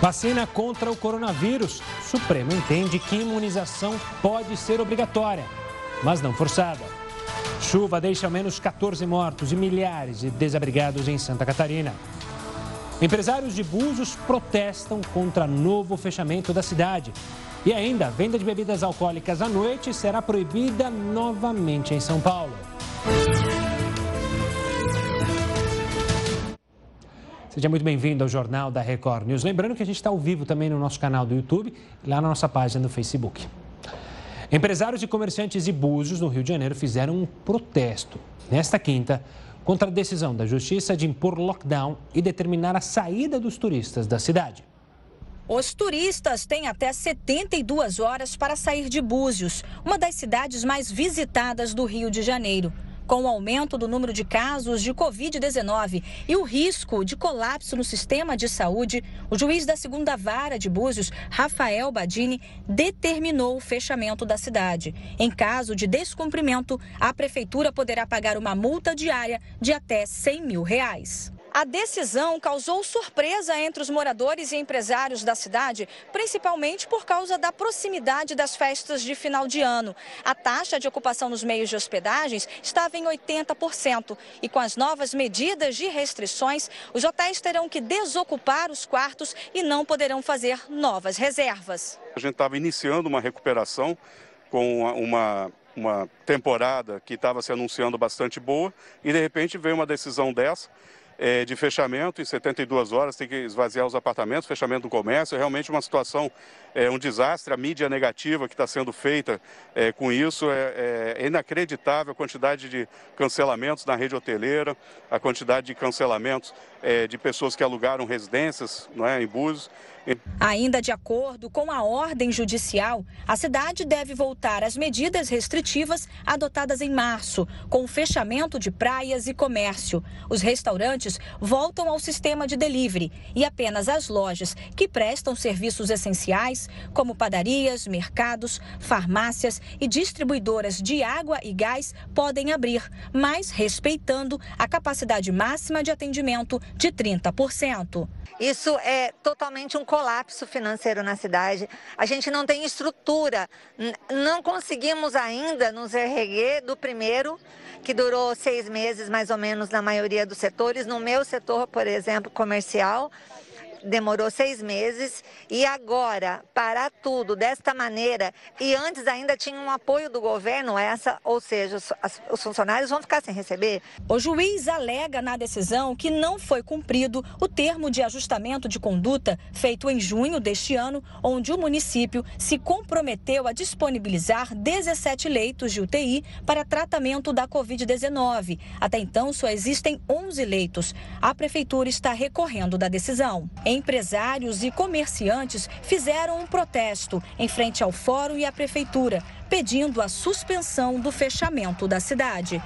Vacina contra o coronavírus. O Supremo entende que imunização pode ser obrigatória, mas não forçada. Chuva deixa ao menos 14 mortos e milhares de desabrigados em Santa Catarina. Empresários de Búzios protestam contra novo fechamento da cidade. E ainda, a venda de bebidas alcoólicas à noite será proibida novamente em São Paulo. Seja muito bem-vindo ao Jornal da Record News. Lembrando que a gente está ao vivo também no nosso canal do YouTube e lá na nossa página do Facebook. Empresários e comerciantes de Búzios, no Rio de Janeiro, fizeram um protesto nesta quinta contra a decisão da Justiça de impor lockdown e determinar a saída dos turistas da cidade. Os turistas têm até 72 horas para sair de Búzios, uma das cidades mais visitadas do Rio de Janeiro. Com o aumento do número de casos de Covid-19 e o risco de colapso no sistema de saúde, o juiz da segunda vara de Búzios, Rafael Badini, determinou o fechamento da cidade. Em caso de descumprimento, a prefeitura poderá pagar uma multa diária de até 100 mil reais. A decisão causou surpresa entre os moradores e empresários da cidade, principalmente por causa da proximidade das festas de final de ano. A taxa de ocupação nos meios de hospedagens estava em 80% e com as novas medidas de restrições, os hotéis terão que desocupar os quartos e não poderão fazer novas reservas. A gente estava iniciando uma recuperação com uma uma temporada que estava se anunciando bastante boa e de repente veio uma decisão dessa é, de fechamento, em 72 horas tem que esvaziar os apartamentos, fechamento do comércio, é realmente uma situação, é, um desastre, a mídia negativa que está sendo feita é, com isso é, é, inacreditável, a quantidade de cancelamentos na rede hoteleira, a quantidade de cancelamentos é, de pessoas que alugaram residências não é, em Búzios, Ainda de acordo com a ordem judicial, a cidade deve voltar às medidas restritivas adotadas em março, com o fechamento de praias e comércio. Os restaurantes voltam ao sistema de delivery e apenas as lojas que prestam serviços essenciais, como padarias, mercados, farmácias e distribuidoras de água e gás, podem abrir, mas respeitando a capacidade máxima de atendimento de 30%. Isso é totalmente um colapso financeiro na cidade. A gente não tem estrutura, não conseguimos ainda nos erguer do primeiro, que durou seis meses mais ou menos na maioria dos setores. No meu setor, por exemplo, comercial, demorou seis meses e agora parar tudo desta maneira e antes ainda tinha um apoio do governo essa, ou seja, os, os funcionários vão ficar sem receber. O juiz alega na decisão que não foi cumprido o termo de ajustamento de conduta feito em junho deste ano, onde o município se comprometeu a disponibilizar 17 leitos de UTI para tratamento da Covid-19. Até então, só existem 11 leitos. A prefeitura está recorrendo da decisão. Empresários e comerciantes fizeram um protesto em frente ao fórum e à prefeitura, pedindo a suspensão do fechamento da cidade.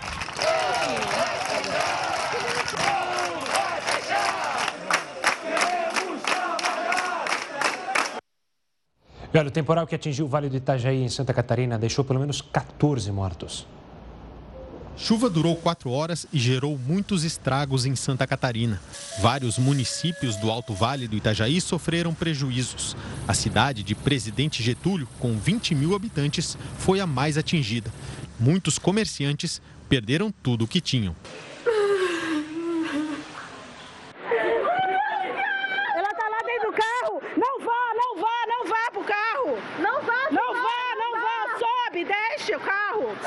olha, o temporal que atingiu o Vale do Itajaí, em Santa Catarina, deixou pelo menos 14 mortos. Chuva durou quatro horas e gerou muitos estragos em Santa Catarina. Vários municípios do Alto Vale do Itajaí sofreram prejuízos. A cidade de Presidente Getúlio, com 20 mil habitantes, foi a mais atingida. Muitos comerciantes perderam tudo o que tinham.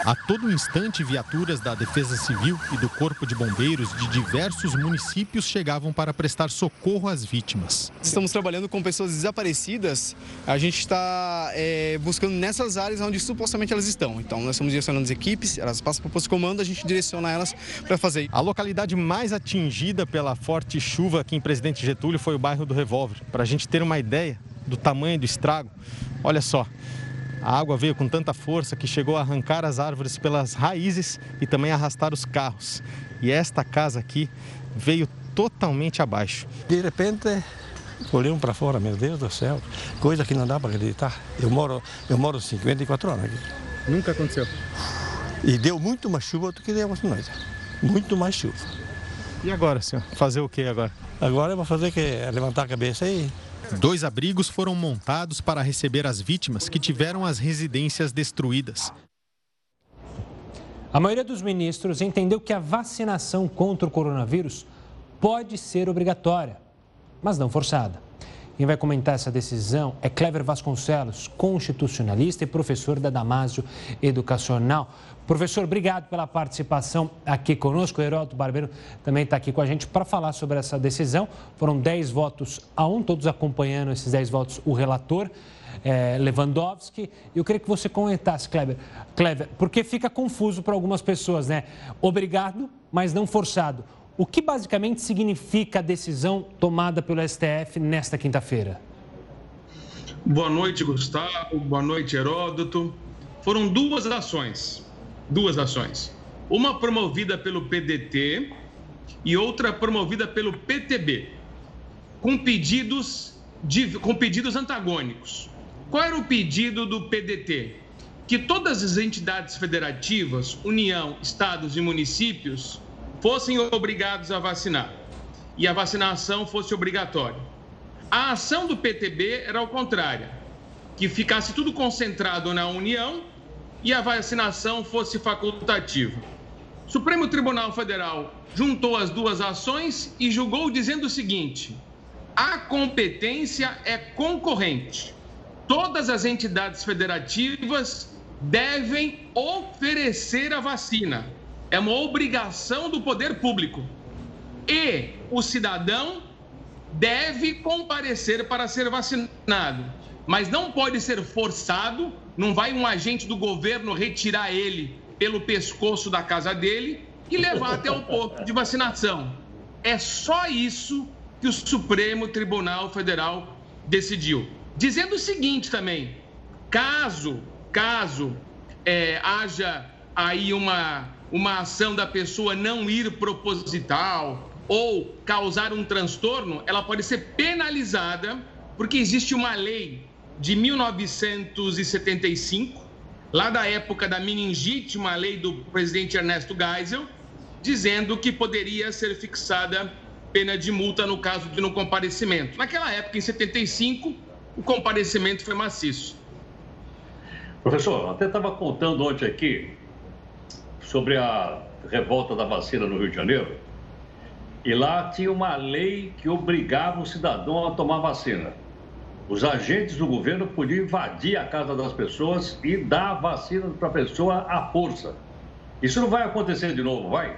A todo instante, viaturas da Defesa Civil e do Corpo de Bombeiros de diversos municípios chegavam para prestar socorro às vítimas. Estamos trabalhando com pessoas desaparecidas. A gente está é, buscando nessas áreas onde supostamente elas estão. Então, nós estamos direcionando as equipes, elas passam para o posto de comando, a gente direciona elas para fazer. A localidade mais atingida pela forte chuva aqui em Presidente Getúlio foi o bairro do Revólver. Para a gente ter uma ideia do tamanho do estrago, olha só. A água veio com tanta força que chegou a arrancar as árvores pelas raízes e também arrastar os carros. E esta casa aqui veio totalmente abaixo. De repente, olhamos para fora, meu Deus do céu, coisa que não dá para acreditar. Eu moro, eu moro 54 anos aqui. Nunca aconteceu. E deu muito mais chuva do que deu essa noite. Muito mais chuva. E agora, senhor? Fazer o que agora? Agora eu vou fazer que é levantar a cabeça e Dois abrigos foram montados para receber as vítimas que tiveram as residências destruídas. A maioria dos ministros entendeu que a vacinação contra o coronavírus pode ser obrigatória, mas não forçada. Quem vai comentar essa decisão é Clever Vasconcelos, constitucionalista e professor da Damásio Educacional. Professor, obrigado pela participação aqui conosco. O Heródoto Barbeiro também está aqui com a gente para falar sobre essa decisão. Foram 10 votos a um, todos acompanhando esses 10 votos, o relator é, Lewandowski. Eu queria que você comentasse, Kleber, Kleber, porque fica confuso para algumas pessoas, né? Obrigado, mas não forçado. O que basicamente significa a decisão tomada pelo STF nesta quinta-feira? Boa noite, Gustavo. Boa noite, Heródoto. Foram duas ações. Duas ações. Uma promovida pelo PDT e outra promovida pelo PTB, com pedidos, de, com pedidos antagônicos. Qual era o pedido do PDT? Que todas as entidades federativas, União, estados e municípios, fossem obrigados a vacinar e a vacinação fosse obrigatória. A ação do PTB era ao contrário, que ficasse tudo concentrado na União e a vacinação fosse facultativa. O Supremo Tribunal Federal juntou as duas ações e julgou dizendo o seguinte: a competência é concorrente. Todas as entidades federativas devem oferecer a vacina é uma obrigação do poder público. E o cidadão deve comparecer para ser vacinado, mas não pode ser forçado, não vai um agente do governo retirar ele pelo pescoço da casa dele e levar até o ponto de vacinação. É só isso que o Supremo Tribunal Federal decidiu. Dizendo o seguinte também: caso, caso é, haja aí uma uma ação da pessoa não ir proposital ou causar um transtorno, ela pode ser penalizada, porque existe uma lei de 1975, lá da época da meningite, uma lei do presidente Ernesto Geisel, dizendo que poderia ser fixada pena de multa no caso de não comparecimento. Naquela época, em 75, o comparecimento foi maciço. Professor, até estava contando ontem aqui sobre a revolta da vacina no Rio de Janeiro. E lá tinha uma lei que obrigava o cidadão a tomar vacina. Os agentes do governo podiam invadir a casa das pessoas e dar a vacina para a pessoa à força. Isso não vai acontecer de novo, vai?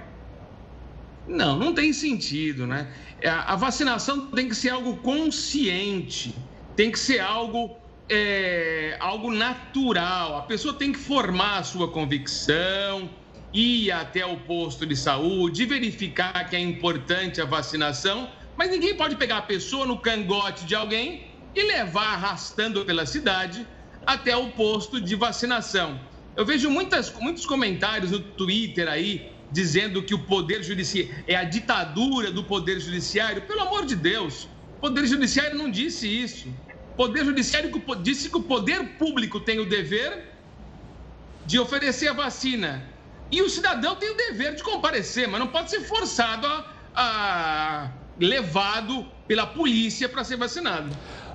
Não, não tem sentido, né? É, a vacinação tem que ser algo consciente, tem que ser algo, é, algo natural. A pessoa tem que formar a sua convicção, ir até o posto de saúde, verificar que é importante a vacinação, mas ninguém pode pegar a pessoa no cangote de alguém e levar arrastando pela cidade até o posto de vacinação. Eu vejo muitas, muitos comentários no Twitter aí dizendo que o poder judiciário é a ditadura do poder judiciário. Pelo amor de Deus, o poder judiciário não disse isso. O poder judiciário disse que o poder público tem o dever de oferecer a vacina e o cidadão tem o dever de comparecer, mas não pode ser forçado a, a levado pela polícia para ser vacinado.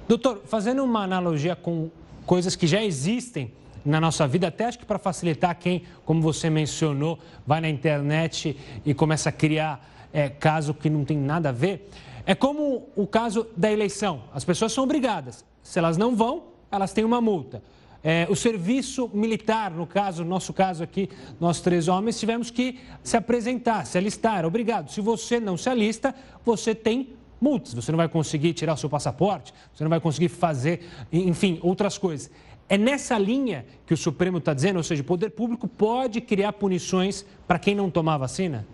Doutor, fazendo uma analogia com coisas que já existem na nossa vida, até acho que para facilitar quem, como você mencionou, vai na internet e começa a criar é, caso que não tem nada a ver, é como o caso da eleição. As pessoas são obrigadas. Se elas não vão, elas têm uma multa. É, o serviço militar, no caso, no nosso caso aqui, nós três homens, tivemos que se apresentar, se alistar. Obrigado. Se você não se alista, você tem multas. Você não vai conseguir tirar o seu passaporte, você não vai conseguir fazer, enfim, outras coisas. É nessa linha que o Supremo está dizendo, ou seja, o poder público pode criar punições para quem não tomar vacina?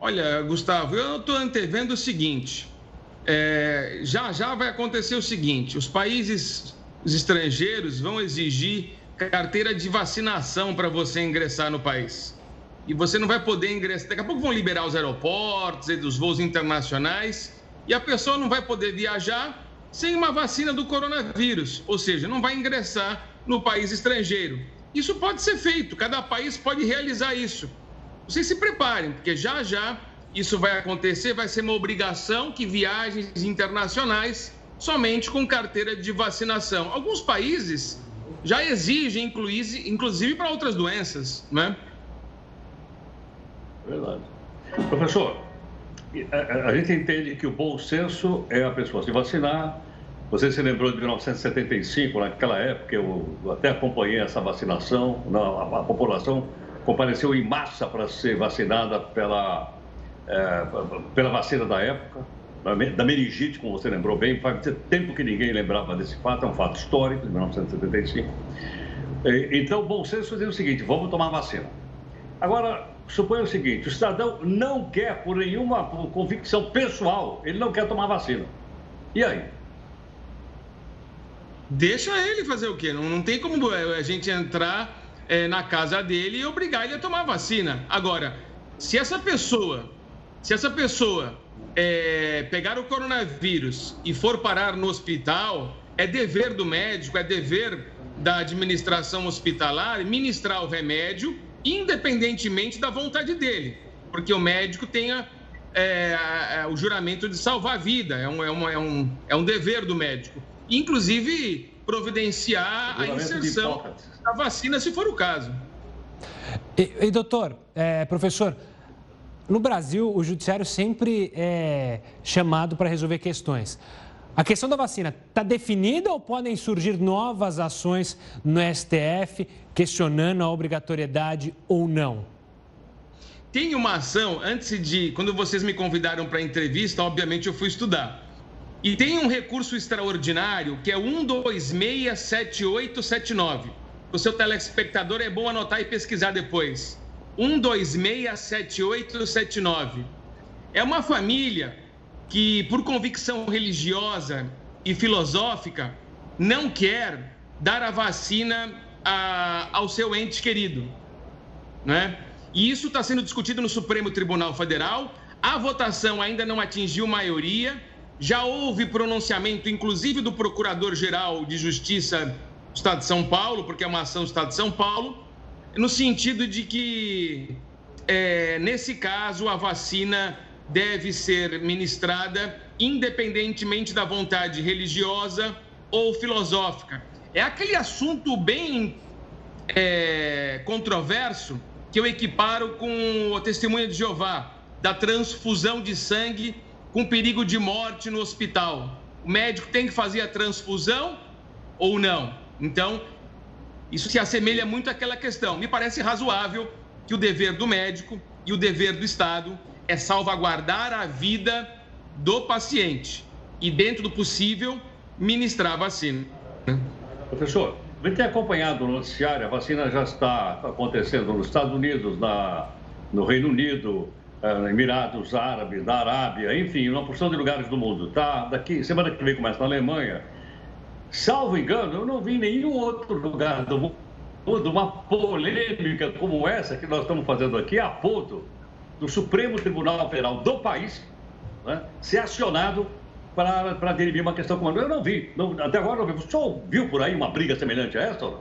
Olha, Gustavo, eu estou antevendo o seguinte: é, já já vai acontecer o seguinte: os países os estrangeiros vão exigir carteira de vacinação para você ingressar no país. E você não vai poder ingressar. Daqui a pouco vão liberar os aeroportos e dos voos internacionais e a pessoa não vai poder viajar sem uma vacina do coronavírus, ou seja, não vai ingressar no país estrangeiro. Isso pode ser feito, cada país pode realizar isso. Vocês se preparem, porque já já isso vai acontecer, vai ser uma obrigação que viagens internacionais somente com carteira de vacinação. Alguns países já exigem, inclusive para outras doenças, né? Verdade. Professor, a gente entende que o bom senso é a pessoa se vacinar. Você se lembrou de 1975, naquela época eu até acompanhei essa vacinação, a, população compareceu em massa para ser vacinada pela, é, pela vacina da época, da meningite, como você lembrou bem, faz tempo que ninguém lembrava desse fato, é um fato histórico, de 1975. Então, bom senso diz o seguinte: vamos tomar vacina. Agora, suponha o seguinte: o cidadão não quer, por nenhuma convicção pessoal, ele não quer tomar vacina. E aí? Deixa ele fazer o quê? Não, não tem como a gente entrar é, na casa dele e obrigar ele a tomar vacina. Agora, se essa pessoa, se essa pessoa é, pegar o coronavírus e for parar no hospital, é dever do médico, é dever da administração hospitalar ministrar o remédio independentemente da vontade dele, porque o médico tenha é, é, o juramento de salvar a vida, é um, é, um, é, um, é um dever do médico. Inclusive, providenciar a inserção da vacina, se for o caso. E, e doutor, é, professor, no Brasil, o judiciário sempre é chamado para resolver questões. A questão da vacina está definida ou podem surgir novas ações no STF questionando a obrigatoriedade ou não? Tem uma ação, antes de. Quando vocês me convidaram para a entrevista, obviamente eu fui estudar. E tem um recurso extraordinário que é 1267879. O seu telespectador é bom anotar e pesquisar depois. 1267879. É uma família que, por convicção religiosa e filosófica, não quer dar a vacina a, ao seu ente querido. Né? E isso está sendo discutido no Supremo Tribunal Federal. A votação ainda não atingiu maioria. Já houve pronunciamento, inclusive, do Procurador-Geral de Justiça do Estado de São Paulo, porque é uma ação do Estado de São Paulo, no sentido de que, é, nesse caso, a vacina deve ser ministrada independentemente da vontade religiosa ou filosófica. É aquele assunto bem é, controverso que eu equiparo com o testemunho de Jeová, da transfusão de sangue com perigo de morte no hospital. O médico tem que fazer a transfusão ou não? Então, isso se assemelha muito àquela questão. Me parece razoável que o dever do médico e o dever do Estado é salvaguardar a vida do paciente e, dentro do possível, ministrar a vacina. Professor, gente tem acompanhado o noticiário, a vacina já está acontecendo nos Estados Unidos, na, no Reino Unido, uh, Emirados Árabes, na Arábia, enfim, uma porção de lugares do mundo. Tá? Daqui, semana que vem começa na Alemanha. Salvo engano, eu não vi em nenhum outro lugar do mundo uma polêmica como essa que nós estamos fazendo aqui a ponto do Supremo Tribunal Federal do país né, ser acionado para, dirimir uma questão como Eu não vi, não, até agora não vi. O senhor viu por aí uma briga semelhante a essa?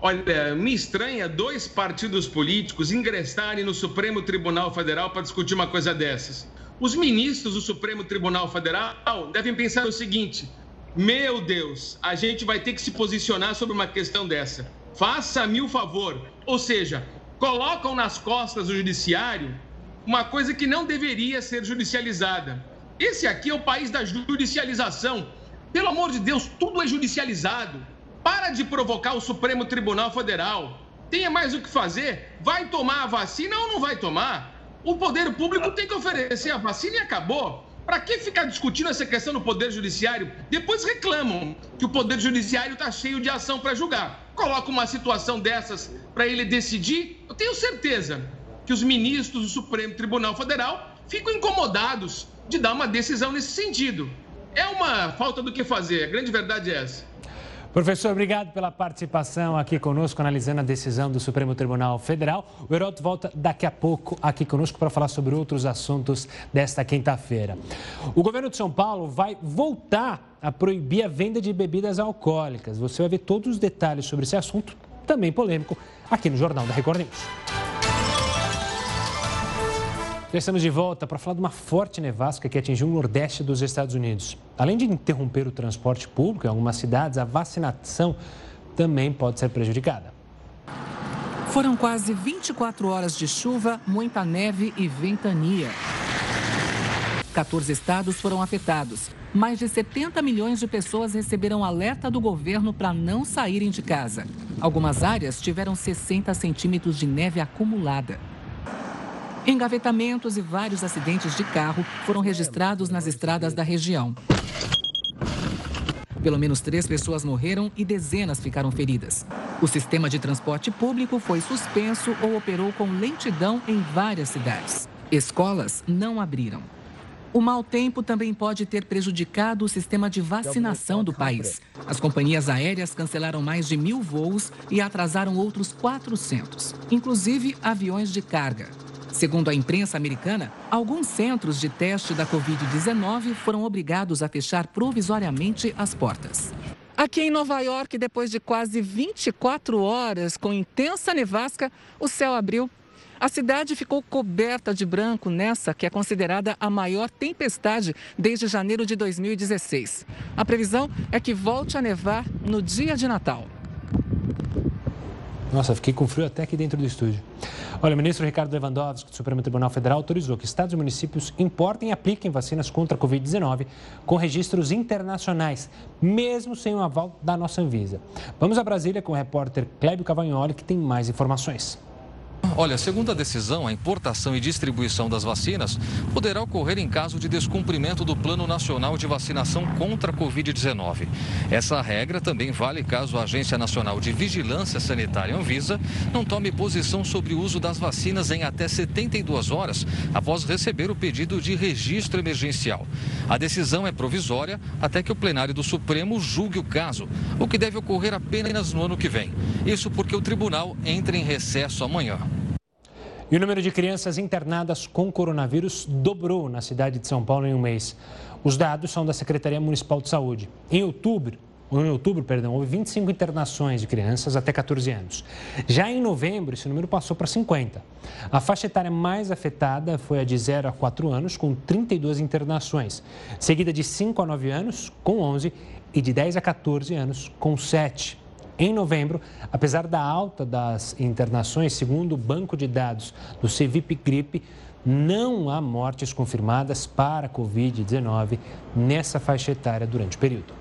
Olha, me estranha dois partidos políticos ingressarem no Supremo Tribunal Federal para discutir uma coisa dessas. Os ministros do Supremo Tribunal Federal devem pensar o seguinte: meu Deus, a gente vai ter que se posicionar sobre uma questão dessa. Faça-me o favor. Ou seja, colocam nas costas do judiciário uma coisa que não deveria ser judicializada. Esse aqui é o país da judicialização. Pelo amor de Deus, tudo é judicializado. Para de provocar o Supremo Tribunal Federal. Tenha mais o que fazer. Vai tomar a vacina ou não vai tomar? O poder público tem que oferecer a vacina e acabou. Para que ficar discutindo essa questão no Poder Judiciário? Depois reclamam que o Poder Judiciário está cheio de ação para julgar. Coloca uma situação dessas para ele decidir. Eu tenho certeza que os ministros do Supremo Tribunal Federal ficam incomodados de dar uma decisão nesse sentido. É uma falta do que fazer, a grande verdade é essa. Professor, obrigado pela participação aqui conosco, analisando a decisão do Supremo Tribunal Federal. O Heroto volta daqui a pouco aqui conosco para falar sobre outros assuntos desta quinta-feira. O governo de São Paulo vai voltar a proibir a venda de bebidas alcoólicas. Você vai ver todos os detalhes sobre esse assunto, também polêmico, aqui no Jornal da Record News. Já estamos de volta para falar de uma forte nevasca que atingiu o nordeste dos Estados Unidos. Além de interromper o transporte público em algumas cidades, a vacinação também pode ser prejudicada. Foram quase 24 horas de chuva, muita neve e ventania. 14 estados foram afetados. Mais de 70 milhões de pessoas receberam alerta do governo para não saírem de casa. Algumas áreas tiveram 60 centímetros de neve acumulada. Engavetamentos e vários acidentes de carro foram registrados nas estradas da região. Pelo menos três pessoas morreram e dezenas ficaram feridas. O sistema de transporte público foi suspenso ou operou com lentidão em várias cidades. Escolas não abriram. O mau tempo também pode ter prejudicado o sistema de vacinação do país. As companhias aéreas cancelaram mais de mil voos e atrasaram outros 400, inclusive aviões de carga. Segundo a imprensa americana, alguns centros de teste da Covid-19 foram obrigados a fechar provisoriamente as portas. Aqui em Nova York, depois de quase 24 horas com intensa nevasca, o céu abriu. A cidade ficou coberta de branco nessa que é considerada a maior tempestade desde janeiro de 2016. A previsão é que volte a nevar no dia de Natal. Nossa, fiquei com frio até aqui dentro do estúdio. Olha, o ministro Ricardo Lewandowski, do Supremo Tribunal Federal, autorizou que estados e municípios importem e apliquem vacinas contra a Covid-19 com registros internacionais, mesmo sem o aval da nossa Anvisa. Vamos a Brasília com o repórter Clébio Cavagnoli, que tem mais informações. Olha, segundo a decisão, a importação e distribuição das vacinas poderá ocorrer em caso de descumprimento do Plano Nacional de Vacinação contra a Covid-19. Essa regra também vale caso a Agência Nacional de Vigilância Sanitária Anvisa não tome posição sobre o uso das vacinas em até 72 horas após receber o pedido de registro emergencial. A decisão é provisória até que o plenário do Supremo julgue o caso, o que deve ocorrer apenas no ano que vem. Isso porque o tribunal entra em recesso amanhã. E o número de crianças internadas com coronavírus dobrou na cidade de São Paulo em um mês. Os dados são da Secretaria Municipal de Saúde. Em outubro, em outubro, perdão, houve 25 internações de crianças até 14 anos. Já em novembro, esse número passou para 50. A faixa etária mais afetada foi a de 0 a 4 anos, com 32 internações, seguida de 5 a 9 anos, com 11, e de 10 a 14 anos, com 7. Em novembro, apesar da alta das internações, segundo o banco de dados do Cevip Gripe, não há mortes confirmadas para a Covid-19 nessa faixa etária durante o período.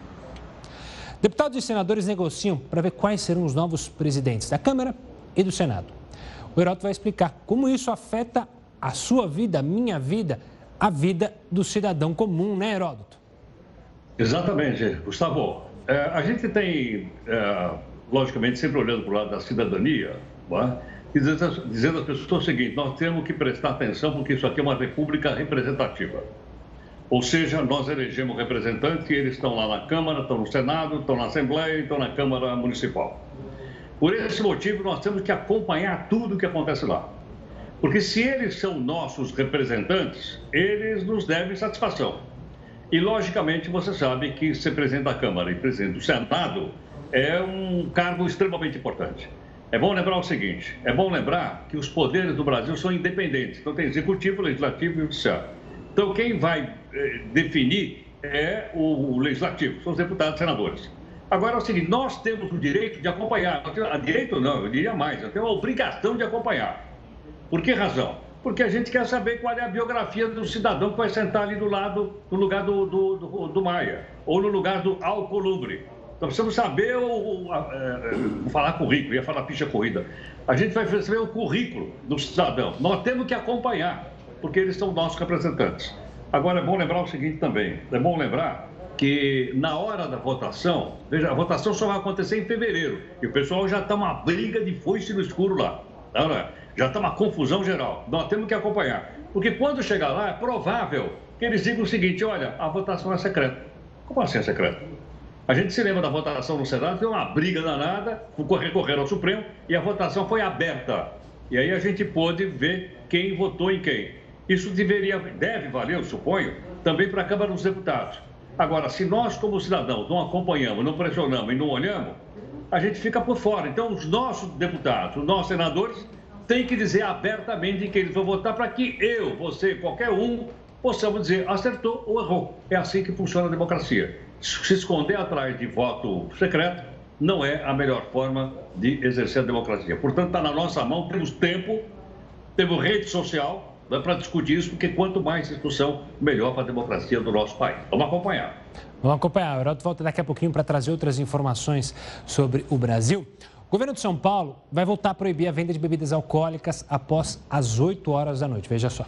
Deputados e senadores negociam para ver quais serão os novos presidentes da Câmara e do Senado. O Heroto vai explicar como isso afeta a sua vida, a minha vida, a vida do cidadão comum, né, Heródoto? Exatamente, Gustavo. É, a gente tem, é, logicamente, sempre olhando para o lado da cidadania, é? dizendo, dizendo às pessoas o seguinte: nós temos que prestar atenção porque isso aqui é uma república representativa. Ou seja, nós elegemos representantes e eles estão lá na Câmara, estão no Senado, estão na Assembleia, estão na Câmara Municipal. Por esse motivo, nós temos que acompanhar tudo o que acontece lá. Porque se eles são nossos representantes, eles nos devem satisfação. E, logicamente, você sabe que ser presidente da Câmara e presidente do Senado é um cargo extremamente importante. É bom lembrar o seguinte: é bom lembrar que os poderes do Brasil são independentes. Então, tem executivo, legislativo e judiciário. Então, quem vai eh, definir é o, o, legislativo, são os deputados e senadores. Agora é o seguinte: nós temos o direito de acompanhar. A direito não, eu diria mais, eu tenho a obrigação de acompanhar. Por que razão? Porque a gente quer saber qual é a biografia do cidadão que vai sentar ali do lado, no lugar do, do, do, do Maia, ou no lugar do Alcolumbre. Então precisamos saber, o, a, é, falar currículo, ia falar ficha corrida. A gente vai saber o currículo do cidadão. Nós temos que acompanhar, porque eles são nossos representantes. Agora é bom lembrar o seguinte também: é bom lembrar que na hora da votação, veja, a votação só vai acontecer em fevereiro, e o pessoal já está uma briga de foice no escuro lá. Não, não é? Já está uma confusão geral. Nós temos que acompanhar. Porque quando chegar lá, é provável que eles digam o seguinte: olha, a votação é secreta. Como assim é secreta? A gente se lembra da votação no Senado, foi uma briga danada, recorreram ao Supremo e a votação foi aberta. E aí a gente pôde ver quem votou em quem. Isso deveria, deve valer, eu suponho, também para a Câmara dos Deputados. Agora, se nós, como cidadãos, não acompanhamos, não pressionamos e não olhamos, a gente fica por fora. Então, os nossos deputados, os nossos senadores, tem que dizer abertamente que eles vão votar para que eu, você, qualquer um, possamos dizer acertou ou errou. É assim que funciona a democracia. Se esconder atrás de voto secreto não é a melhor forma de exercer a democracia. Portanto, está na nossa mão, temos tempo, temos rede social né, para discutir isso, porque quanto mais discussão, melhor para a democracia do nosso país. Vamos acompanhar. Vamos acompanhar. O Heraldo volta daqui a pouquinho para trazer outras informações sobre o Brasil. O governo de São Paulo vai voltar a proibir a venda de bebidas alcoólicas após as 8 horas da noite. Veja só.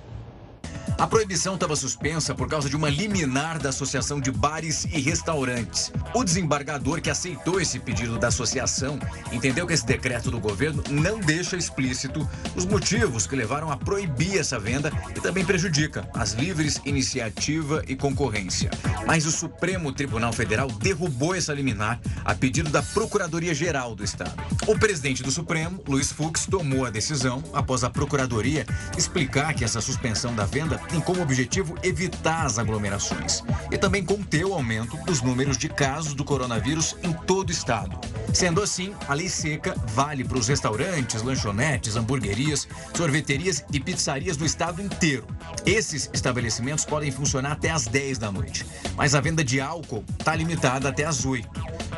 A proibição estava suspensa por causa de uma liminar da Associação de Bares e Restaurantes. O desembargador que aceitou esse pedido da associação entendeu que esse decreto do governo não deixa explícito os motivos que levaram a proibir essa venda e também prejudica as livres iniciativa e concorrência. Mas o Supremo Tribunal Federal derrubou essa liminar a pedido da Procuradoria-Geral do Estado. O presidente do Supremo, Luiz Fux, tomou a decisão após a Procuradoria explicar que essa suspensão da venda tem como objetivo evitar as aglomerações e também conter o aumento dos números de casos do coronavírus em todo o estado. Sendo assim, a lei seca vale para os restaurantes, lanchonetes, hamburguerias, sorveterias e pizzarias do estado inteiro. Esses estabelecimentos podem funcionar até às 10 da noite, mas a venda de álcool está limitada até às 8.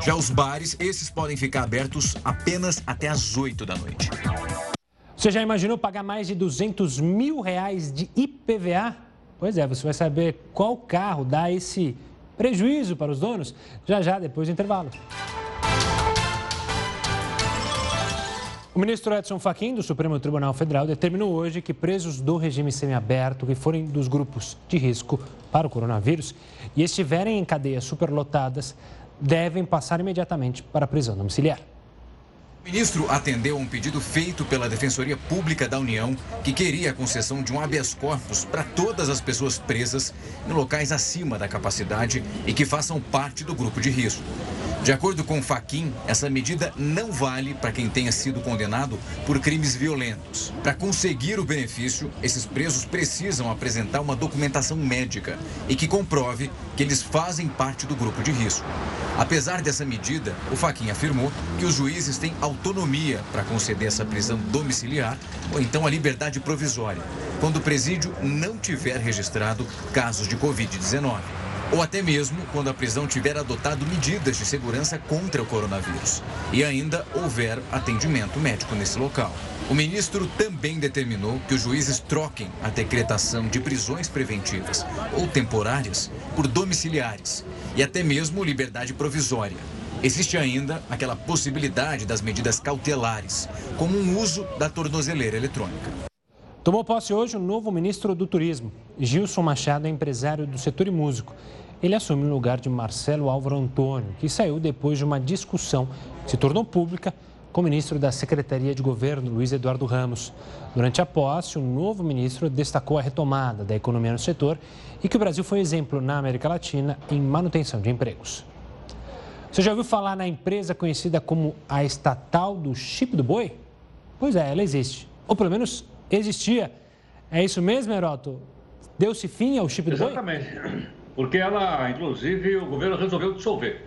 Já os bares, esses podem ficar abertos apenas até às 8 da noite. Você já imaginou pagar mais de 200 mil reais de IPVA? Pois é, você vai saber qual carro dá esse prejuízo para os donos já já depois do intervalo. O ministro Edson Fachin, do Supremo Tribunal Federal, determinou hoje que presos do regime semiaberto que forem dos grupos de risco para o coronavírus e estiverem em cadeias superlotadas devem passar imediatamente para a prisão domiciliar. O ministro atendeu a um pedido feito pela Defensoria Pública da União, que queria a concessão de um habeas corpus para todas as pessoas presas em locais acima da capacidade e que façam parte do grupo de risco. De acordo com o Faquin, essa medida não vale para quem tenha sido condenado por crimes violentos. Para conseguir o benefício, esses presos precisam apresentar uma documentação médica e que comprove que eles fazem parte do grupo de risco. Apesar dessa medida, o Faquin afirmou que os juízes têm autonomia para conceder essa prisão domiciliar ou então a liberdade provisória, quando o presídio não tiver registrado casos de Covid-19 ou até mesmo quando a prisão tiver adotado medidas de segurança contra o coronavírus e ainda houver atendimento médico nesse local. O ministro também determinou que os juízes troquem a decretação de prisões preventivas ou temporárias por domiciliares e até mesmo liberdade provisória. Existe ainda aquela possibilidade das medidas cautelares, como um uso da tornozeleira eletrônica. Tomou posse hoje o novo ministro do Turismo. Gilson Machado empresário do setor e músico. Ele assume o lugar de Marcelo Álvaro Antônio, que saiu depois de uma discussão que se tornou pública com o ministro da Secretaria de Governo, Luiz Eduardo Ramos. Durante a posse, o novo ministro destacou a retomada da economia no setor e que o Brasil foi exemplo na América Latina em manutenção de empregos. Você já ouviu falar na empresa conhecida como a estatal do chip do boi? Pois é, ela existe. Ou pelo menos existia. É isso mesmo, Heroto? Deu-se fim ao chip do Exatamente. boi? Exatamente porque ela, inclusive, o governo resolveu dissolver.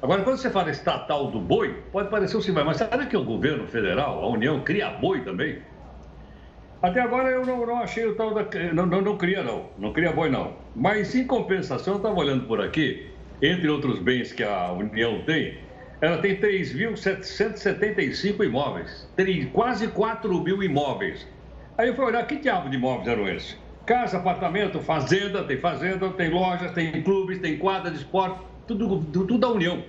Agora, quando você fala estatal do boi, pode parecer o seguinte, mas sabe que o governo federal, a União, cria boi também? Até agora eu não, não achei o tal da. Não, não, não cria, não. Não cria boi, não. Mas, em compensação, eu estava olhando por aqui, entre outros bens que a União tem, ela tem 3.775 imóveis, tem quase 4 mil imóveis. Aí eu fui olhar que diabo de imóveis eram esses? Casa, apartamento, fazenda, tem fazenda, tem lojas, tem clubes, tem quadra de esporte, tudo, tudo da União.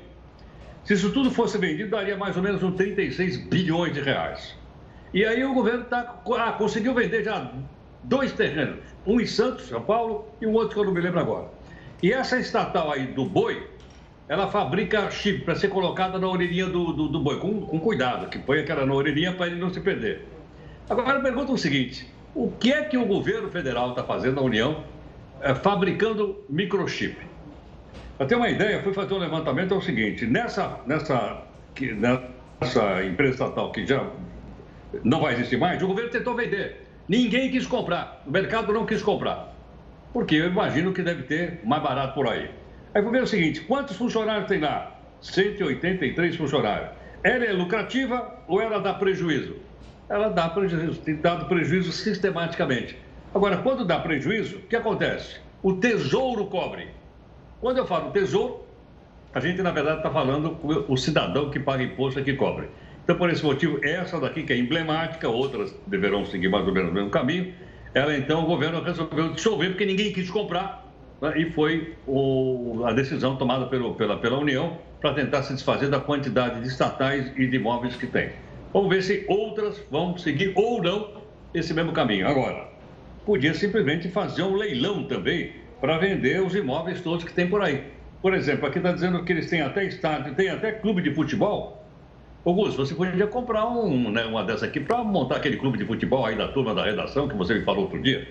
Se isso tudo fosse vendido, daria mais ou menos uns 36 bilhões de reais. E aí o governo tá, ah, conseguiu vender já dois terrenos, um em Santos, São Paulo, e um outro que eu não me lembro agora. E essa estatal aí do boi, ela fabrica chip para ser colocada na orelhinha do, do, do boi, com, com, cuidado, que põe aquela na orelhinha para ele não se perder. Agora eu pergunto o seguinte: o que é que o governo federal está fazendo, a União, é, fabricando microchip? Para ter uma ideia, fui fazer um levantamento, é o seguinte, nessa, nessa, nessa empresa estatal que já não vai existir mais, o governo tentou vender. Ninguém quis comprar, o mercado não quis comprar. Porque eu imagino que deve ter mais barato por aí. Aí vou ver o seguinte, quantos funcionários tem lá? 183 funcionários. Ela é lucrativa ou ela dá prejuízo? ela dá prejuízo, tem dado prejuízo sistematicamente. Agora, quando dá prejuízo, o que acontece? O tesouro cobre. Quando eu falo tesouro, a gente, na verdade, está falando o cidadão que paga imposto é que cobre. Então, por esse motivo, essa daqui, que é emblemática, outras deverão seguir mais ou menos o mesmo caminho, ela, então, o governo resolveu dissolver, porque ninguém quis comprar, né? e foi o, a decisão tomada pelo, pela, pela União para tentar se desfazer da quantidade de estatais e de imóveis que tem. Vamos ver se outras vão seguir ou não esse mesmo caminho. Agora, podia simplesmente fazer um leilão também para vender os imóveis todos que tem por aí. Por exemplo, aqui está dizendo que eles têm até estádio, tem até clube de futebol. Augusto, você poderia comprar um, né, uma dessa aqui para montar aquele clube de futebol aí da turma da redação que você me falou outro dia.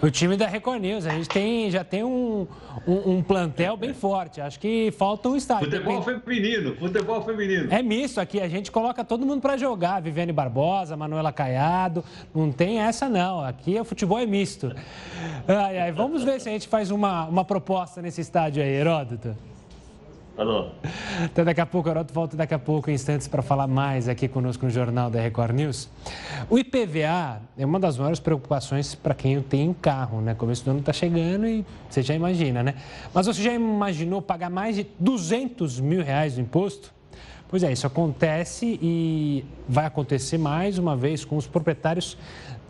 O time da Record News, a gente tem, já tem um, um, um plantel bem forte. Acho que falta um estádio. Futebol feminino, futebol feminino. É misto aqui, a gente coloca todo mundo para jogar. Viviane Barbosa, Manuela Caiado, não tem essa não. Aqui o futebol é misto. Ai, ai, vamos ver se a gente faz uma, uma proposta nesse estádio aí, Heródoto. Alô. Até daqui a pouco, Heródoto volta daqui a pouco, em instantes, para falar mais aqui conosco no Jornal da Record News. O IPVA é uma das maiores preocupações para quem tem um carro, né? Começo do ano está chegando e você já imagina, né? Mas você já imaginou pagar mais de 200 mil reais de imposto? Pois é, isso acontece e vai acontecer mais uma vez com os proprietários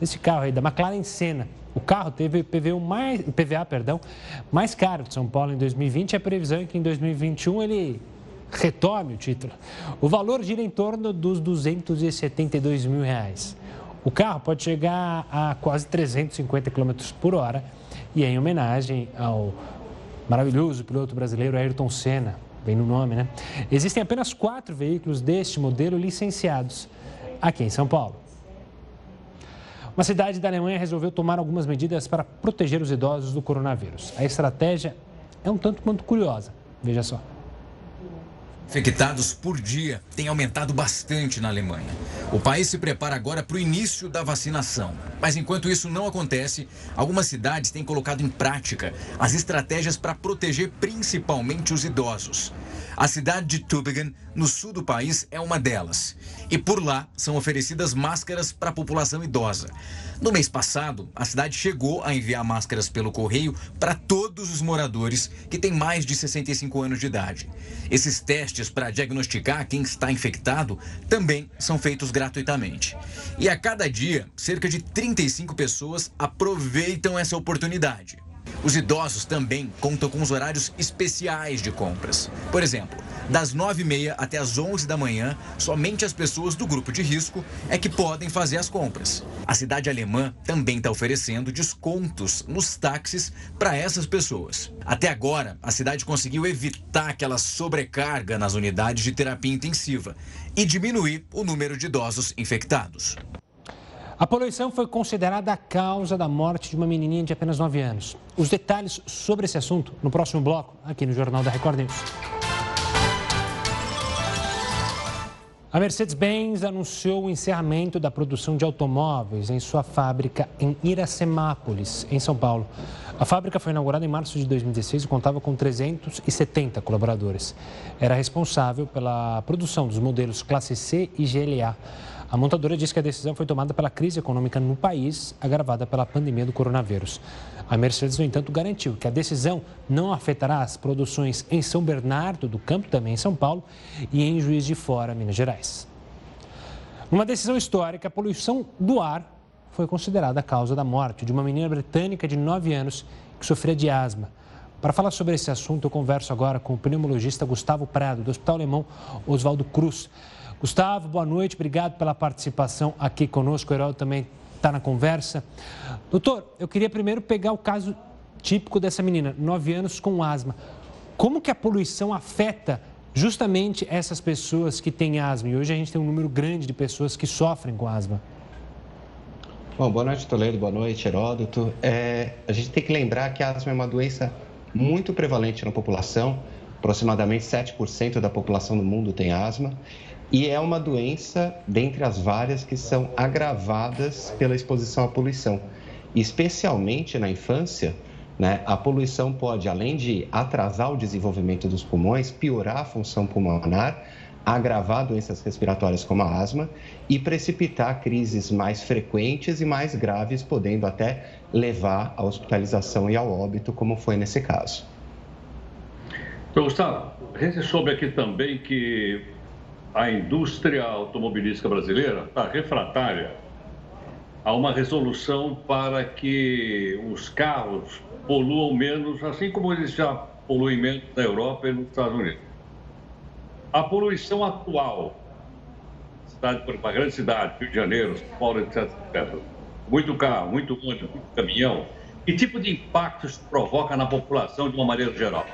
desse carro aí, da McLaren Senna. O carro teve PVU mais, PVA perdão, mais caro de São Paulo em 2020 e a previsão é que em 2021 ele retome o título. O valor gira em torno dos 272 mil reais. O carro pode chegar a quase 350 km por hora e é em homenagem ao maravilhoso piloto brasileiro Ayrton Senna, bem no nome, né? Existem apenas quatro veículos deste modelo licenciados aqui em São Paulo. Uma cidade da Alemanha resolveu tomar algumas medidas para proteger os idosos do coronavírus. A estratégia é um tanto quanto curiosa. Veja só. Infectados por dia têm aumentado bastante na Alemanha. O país se prepara agora para o início da vacinação. Mas enquanto isso não acontece, algumas cidades têm colocado em prática as estratégias para proteger principalmente os idosos. A cidade de Tübingen, no sul do país, é uma delas. E por lá são oferecidas máscaras para a população idosa. No mês passado, a cidade chegou a enviar máscaras pelo correio para todos os moradores que têm mais de 65 anos de idade. Esses testes para diagnosticar quem está infectado também são feitos gratuitamente. E a cada dia, cerca de 35 pessoas aproveitam essa oportunidade. Os idosos também contam com os horários especiais de compras. Por exemplo, das 9h30 até as 11 da manhã, somente as pessoas do grupo de risco é que podem fazer as compras. A cidade alemã também está oferecendo descontos nos táxis para essas pessoas. Até agora, a cidade conseguiu evitar aquela sobrecarga nas unidades de terapia intensiva e diminuir o número de idosos infectados. A poluição foi considerada a causa da morte de uma menininha de apenas 9 anos. Os detalhes sobre esse assunto no próximo bloco, aqui no Jornal da Record News. A Mercedes-Benz anunciou o encerramento da produção de automóveis em sua fábrica em Iracemápolis, em São Paulo. A fábrica foi inaugurada em março de 2016 e contava com 370 colaboradores. Era responsável pela produção dos modelos Classe C e GLA. A montadora diz que a decisão foi tomada pela crise econômica no país, agravada pela pandemia do coronavírus. A Mercedes, no entanto, garantiu que a decisão não afetará as produções em São Bernardo do Campo, também em São Paulo, e em Juiz de Fora, Minas Gerais. Numa decisão histórica, a poluição do ar foi considerada a causa da morte de uma menina britânica de 9 anos que sofria de asma. Para falar sobre esse assunto, eu converso agora com o pneumologista Gustavo Prado, do Hospital Alemão Oswaldo Cruz. Gustavo, boa noite, obrigado pela participação aqui conosco. O Herói também está na conversa. Doutor, eu queria primeiro pegar o caso típico dessa menina, 9 anos com asma. Como que a poluição afeta justamente essas pessoas que têm asma? E hoje a gente tem um número grande de pessoas que sofrem com asma. Bom, boa noite, Toledo. Boa noite, Heródoto. É, a gente tem que lembrar que a asma é uma doença muito prevalente na população. Aproximadamente 7% da população do mundo tem asma. E é uma doença, dentre as várias, que são agravadas pela exposição à poluição. Especialmente na infância, né, a poluição pode, além de atrasar o desenvolvimento dos pulmões, piorar a função pulmonar, agravar doenças respiratórias como a asma e precipitar crises mais frequentes e mais graves, podendo até levar à hospitalização e ao óbito, como foi nesse caso. Então, Gustavo, a gente soube aqui também que a indústria automobilística brasileira está refratária a uma resolução para que os carros poluam menos, assim como eles já poluem menos na Europa e nos Estados Unidos. A poluição atual, cidade por uma grande cidade, Rio de Janeiro, São Paulo, etc, etc. Muito carro, muito ônibus, muito caminhão. Que tipo de impacto isso provoca na população de uma maneira geral?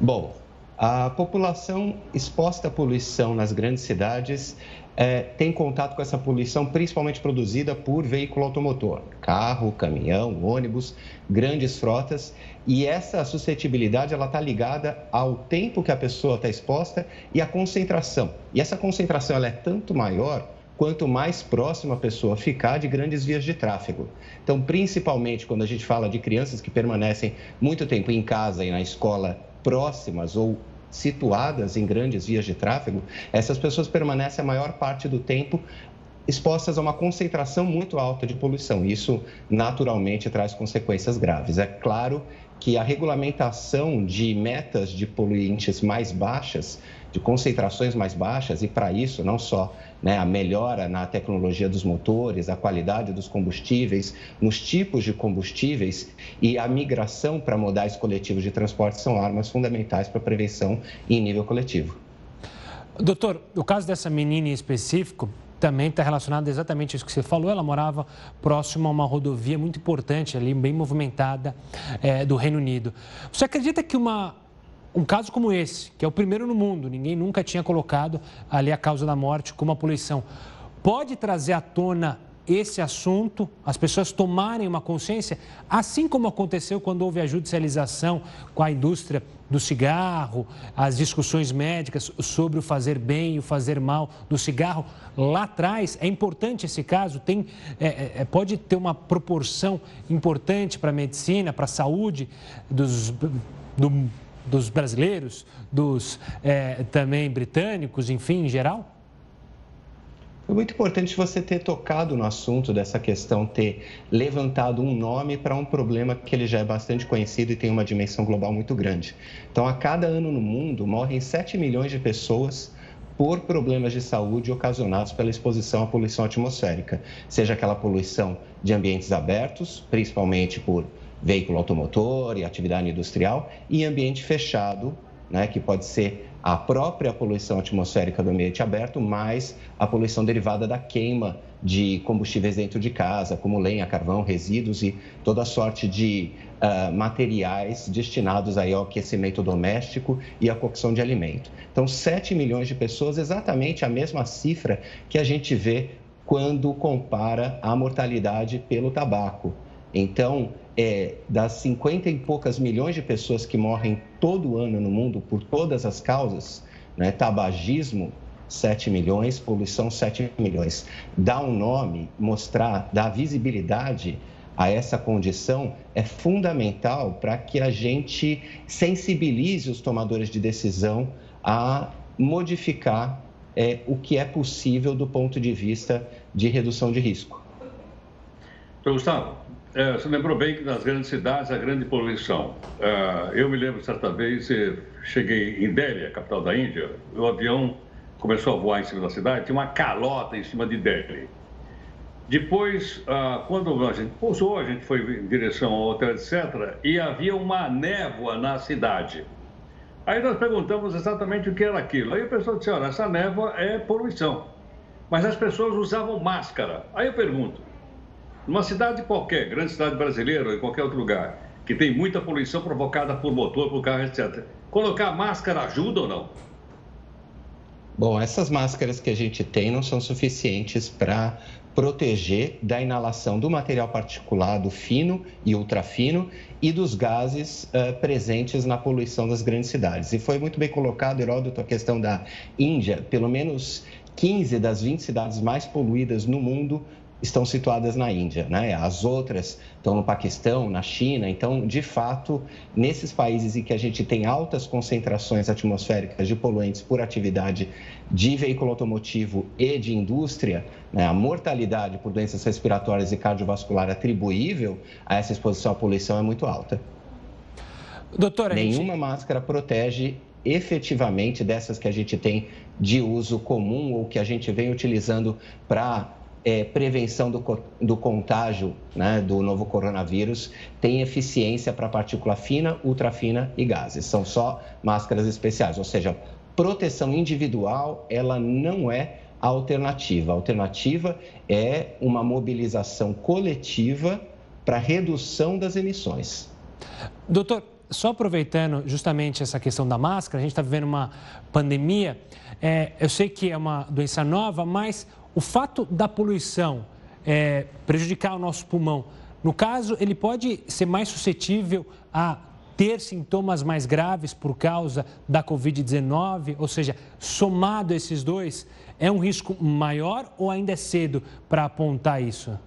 Bom, a população exposta à poluição nas grandes cidades é, tem contato com essa poluição principalmente produzida por veículo automotor, carro, caminhão, ônibus, grandes frotas. E essa suscetibilidade ela está ligada ao tempo que a pessoa está exposta e à concentração. E essa concentração ela é tanto maior quanto mais próxima a pessoa ficar de grandes vias de tráfego. Então, principalmente quando a gente fala de crianças que permanecem muito tempo em casa e na escola próximas ou situadas em grandes vias de tráfego, essas pessoas permanecem a maior parte do tempo expostas a uma concentração muito alta de poluição. Isso naturalmente traz consequências graves. É claro que a regulamentação de metas de poluentes mais baixas, de concentrações mais baixas, e para isso não só né, a melhora na tecnologia dos motores, a qualidade dos combustíveis, nos tipos de combustíveis e a migração para modais coletivos de transporte são armas fundamentais para a prevenção em nível coletivo. Doutor, o caso dessa menina em específico, também está relacionado exatamente a isso que você falou. Ela morava próximo a uma rodovia muito importante ali, bem movimentada é, do Reino Unido. Você acredita que uma, um caso como esse, que é o primeiro no mundo, ninguém nunca tinha colocado ali a causa da morte como a poluição, pode trazer à tona esse assunto, as pessoas tomarem uma consciência, assim como aconteceu quando houve a judicialização com a indústria do cigarro, as discussões médicas sobre o fazer bem e o fazer mal do cigarro. Lá atrás, é importante esse caso, tem, é, é, é pode ter uma proporção importante para a medicina, para a saúde dos, do, dos brasileiros, dos é, também britânicos, enfim, em geral? Foi muito importante você ter tocado no assunto dessa questão, ter levantado um nome para um problema que ele já é bastante conhecido e tem uma dimensão global muito grande. Então, a cada ano no mundo, morrem 7 milhões de pessoas por problemas de saúde ocasionados pela exposição à poluição atmosférica, seja aquela poluição de ambientes abertos, principalmente por veículo automotor e atividade industrial, e ambiente fechado, né, que pode ser a própria poluição atmosférica do ambiente aberto, mais a poluição derivada da queima de combustíveis dentro de casa, como lenha, carvão, resíduos e toda sorte de uh, materiais destinados aí ao aquecimento doméstico e à cocção de alimento. Então, 7 milhões de pessoas, exatamente a mesma cifra que a gente vê quando compara a mortalidade pelo tabaco. Então, é, das 50 e poucas milhões de pessoas que morrem todo ano no mundo por todas as causas, né, tabagismo, 7 milhões, poluição, 7 milhões. Dar um nome, mostrar, dar visibilidade a essa condição é fundamental para que a gente sensibilize os tomadores de decisão a modificar é, o que é possível do ponto de vista de redução de risco. Gustavo, é, você lembrou bem que nas grandes cidades a grande poluição. É, eu me lembro certa vez, cheguei em Delhi, a capital da Índia, o avião começou a voar em cima da cidade, tinha uma calota em cima de Delhi. Depois, ah, quando a gente pousou, a gente foi em direção ao hotel, etc., e havia uma névoa na cidade. Aí nós perguntamos exatamente o que era aquilo. Aí o pessoal disse: olha, essa névoa é poluição. Mas as pessoas usavam máscara. Aí eu pergunto: numa cidade qualquer, grande cidade brasileira ou em qualquer outro lugar, que tem muita poluição provocada por motor, por carro, etc., colocar máscara ajuda ou não? Bom, essas máscaras que a gente tem não são suficientes para proteger da inalação do material particulado fino e ultrafino e dos gases uh, presentes na poluição das grandes cidades. E foi muito bem colocado, Heródoto, a questão da Índia. Pelo menos 15 das 20 cidades mais poluídas no mundo estão situadas na Índia, né? As outras estão no Paquistão, na China. Então, de fato, nesses países em que a gente tem altas concentrações atmosféricas de poluentes por atividade de veículo automotivo e de indústria, né? a mortalidade por doenças respiratórias e cardiovascular atribuível a essa exposição à poluição é muito alta. Doutora, Nenhuma gente... máscara protege efetivamente dessas que a gente tem de uso comum ou que a gente vem utilizando para é, prevenção do, do contágio né, do novo coronavírus tem eficiência para partícula fina, ultrafina e gases. São só máscaras especiais, ou seja, proteção individual ela não é a alternativa. A alternativa é uma mobilização coletiva para redução das emissões. Doutor, só aproveitando justamente essa questão da máscara, a gente está vivendo uma pandemia. É, eu sei que é uma doença nova, mas o fato da poluição é, prejudicar o nosso pulmão, no caso, ele pode ser mais suscetível a ter sintomas mais graves por causa da Covid-19? Ou seja, somado esses dois, é um risco maior ou ainda é cedo para apontar isso?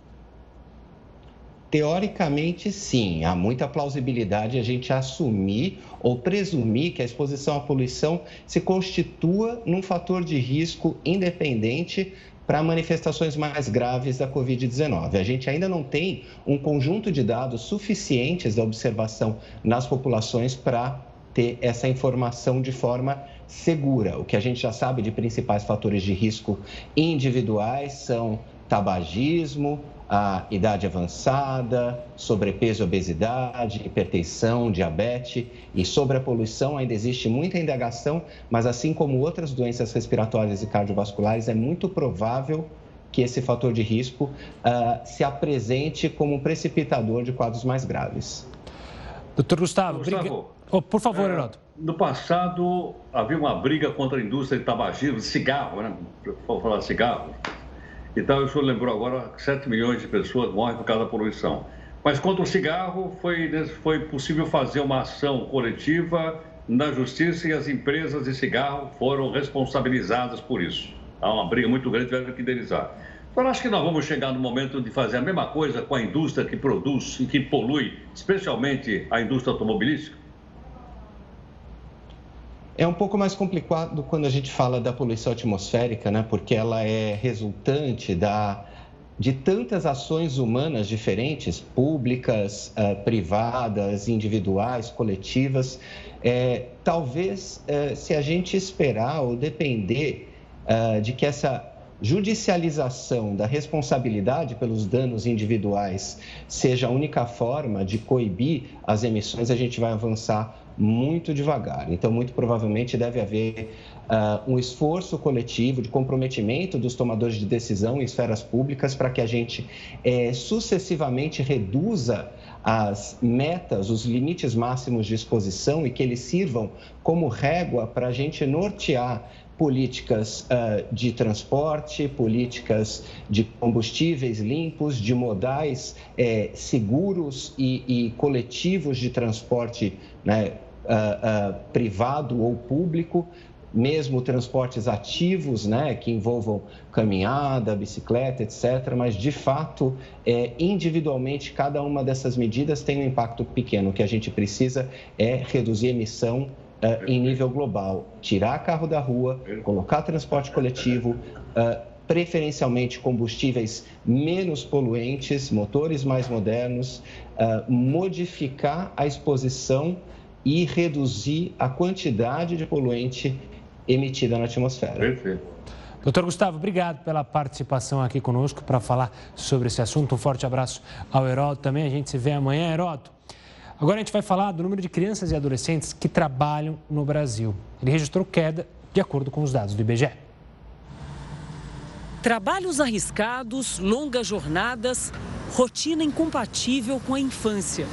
Teoricamente, sim, há muita plausibilidade a gente assumir ou presumir que a exposição à poluição se constitua num fator de risco independente para manifestações mais graves da Covid-19. A gente ainda não tem um conjunto de dados suficientes da observação nas populações para ter essa informação de forma segura. O que a gente já sabe de principais fatores de risco individuais são tabagismo, a idade avançada, sobrepeso, obesidade, hipertensão, diabetes e sobre a poluição ainda existe muita indagação, mas assim como outras doenças respiratórias e cardiovasculares, é muito provável que esse fator de risco uh, se apresente como um precipitador de quadros mais graves. Doutor Gustavo, Gustavo briga... oh, por favor, é, Heroto. No passado, havia uma briga contra a indústria de tabagismo, de cigarro, né? Vou falar cigarro então, o senhor lembrou agora que 7 milhões de pessoas morrem por causa da poluição. Mas contra o cigarro, foi, foi possível fazer uma ação coletiva na justiça e as empresas de cigarro foram responsabilizadas por isso. Há uma briga muito grande, tiveram que indenizar. Então, acho que nós vamos chegar no momento de fazer a mesma coisa com a indústria que produz e que polui, especialmente a indústria automobilística? É um pouco mais complicado quando a gente fala da poluição atmosférica, né? porque ela é resultante da, de tantas ações humanas diferentes, públicas, uh, privadas, individuais, coletivas. É, talvez, uh, se a gente esperar ou depender uh, de que essa judicialização da responsabilidade pelos danos individuais seja a única forma de coibir as emissões, a gente vai avançar muito devagar. Então, muito provavelmente deve haver uh, um esforço coletivo de comprometimento dos tomadores de decisão em esferas públicas para que a gente eh, sucessivamente reduza as metas, os limites máximos de exposição e que eles sirvam como régua para a gente nortear políticas uh, de transporte, políticas de combustíveis limpos, de modais eh, seguros e, e, coletivos de transporte né, uh, uh, privado ou público, mesmo transportes ativos, né, que envolvam caminhada, bicicleta, etc. Mas, de fato, é, individualmente, cada uma dessas medidas tem um impacto pequeno. O que a gente precisa é reduzir a emissão uh, em nível global, tirar carro da rua, colocar transporte coletivo, uh, preferencialmente combustíveis menos poluentes, motores mais modernos, uh, modificar a exposição e reduzir a quantidade de poluente emitida na atmosfera. Perfeito. Doutor Gustavo, obrigado pela participação aqui conosco para falar sobre esse assunto. Um forte abraço ao Heródoto também. A gente se vê amanhã, Heródoto. Agora a gente vai falar do número de crianças e adolescentes que trabalham no Brasil. Ele registrou queda de acordo com os dados do IBGE. Trabalhos arriscados, longas jornadas, rotina incompatível com a infância.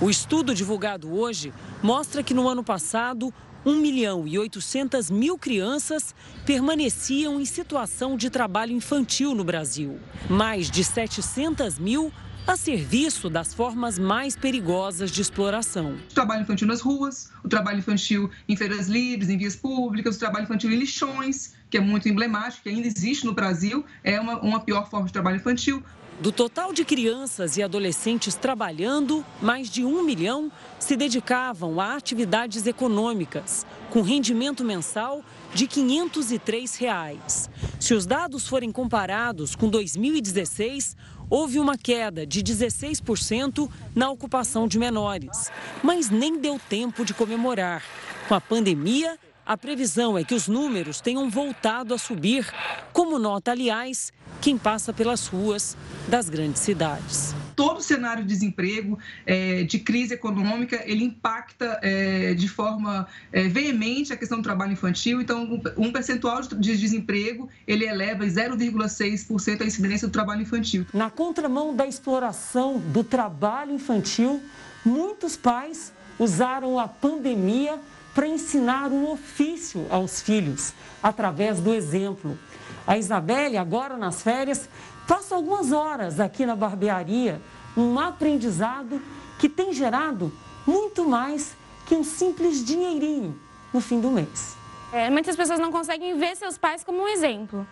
O estudo divulgado hoje mostra que no ano passado, 1 milhão e 800 mil crianças permaneciam em situação de trabalho infantil no Brasil. Mais de 700 mil a serviço das formas mais perigosas de exploração. O trabalho infantil nas ruas, o trabalho infantil em feiras livres, em vias públicas, o trabalho infantil em lixões, que é muito emblemático, que ainda existe no Brasil, é uma, uma pior forma de trabalho infantil. Do total de crianças e adolescentes trabalhando, mais de um milhão se dedicavam a atividades econômicas, com rendimento mensal de 503 reais. Se os dados forem comparados com 2016, houve uma queda de 16% na ocupação de menores. Mas nem deu tempo de comemorar. Com a pandemia, a previsão é que os números tenham voltado a subir, como nota, aliás, quem passa pelas ruas das grandes cidades. Todo o cenário de desemprego, é, de crise econômica, ele impacta é, de forma é, veemente a questão do trabalho infantil. Então, um percentual de desemprego, ele eleva em 0,6% a incidência do trabalho infantil. Na contramão da exploração do trabalho infantil, muitos pais usaram a pandemia para ensinar um ofício aos filhos, através do exemplo. A Isabelle, agora nas férias, passa algumas horas aqui na barbearia, um aprendizado que tem gerado muito mais que um simples dinheirinho no fim do mês. É, muitas pessoas não conseguem ver seus pais como um exemplo,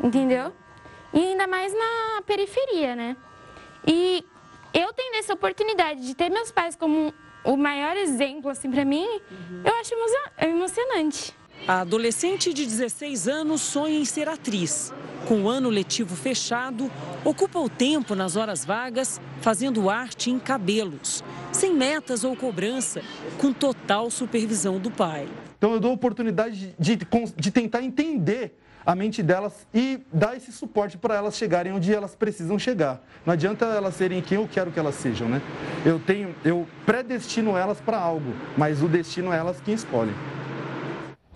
entendeu? E ainda mais na periferia, né? E eu tendo essa oportunidade de ter meus pais como o maior exemplo, assim, para mim, uhum. eu acho emocionante. A adolescente de 16 anos sonha em ser atriz. Com o ano letivo fechado, ocupa o tempo nas horas vagas fazendo arte em cabelos, sem metas ou cobrança, com total supervisão do pai. Então eu dou a oportunidade de, de, tentar entender a mente delas e dar esse suporte para elas chegarem onde elas precisam chegar. Não adianta elas serem quem eu quero que elas sejam, né? Eu tenho, eu predestino elas para algo, mas o destino é elas quem escolhem.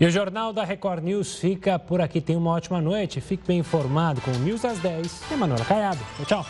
E o Jornal da Record News fica por aqui. Tenha uma ótima noite. Fique bem informado com o News às 10 e Manuela Caiado. Tchau.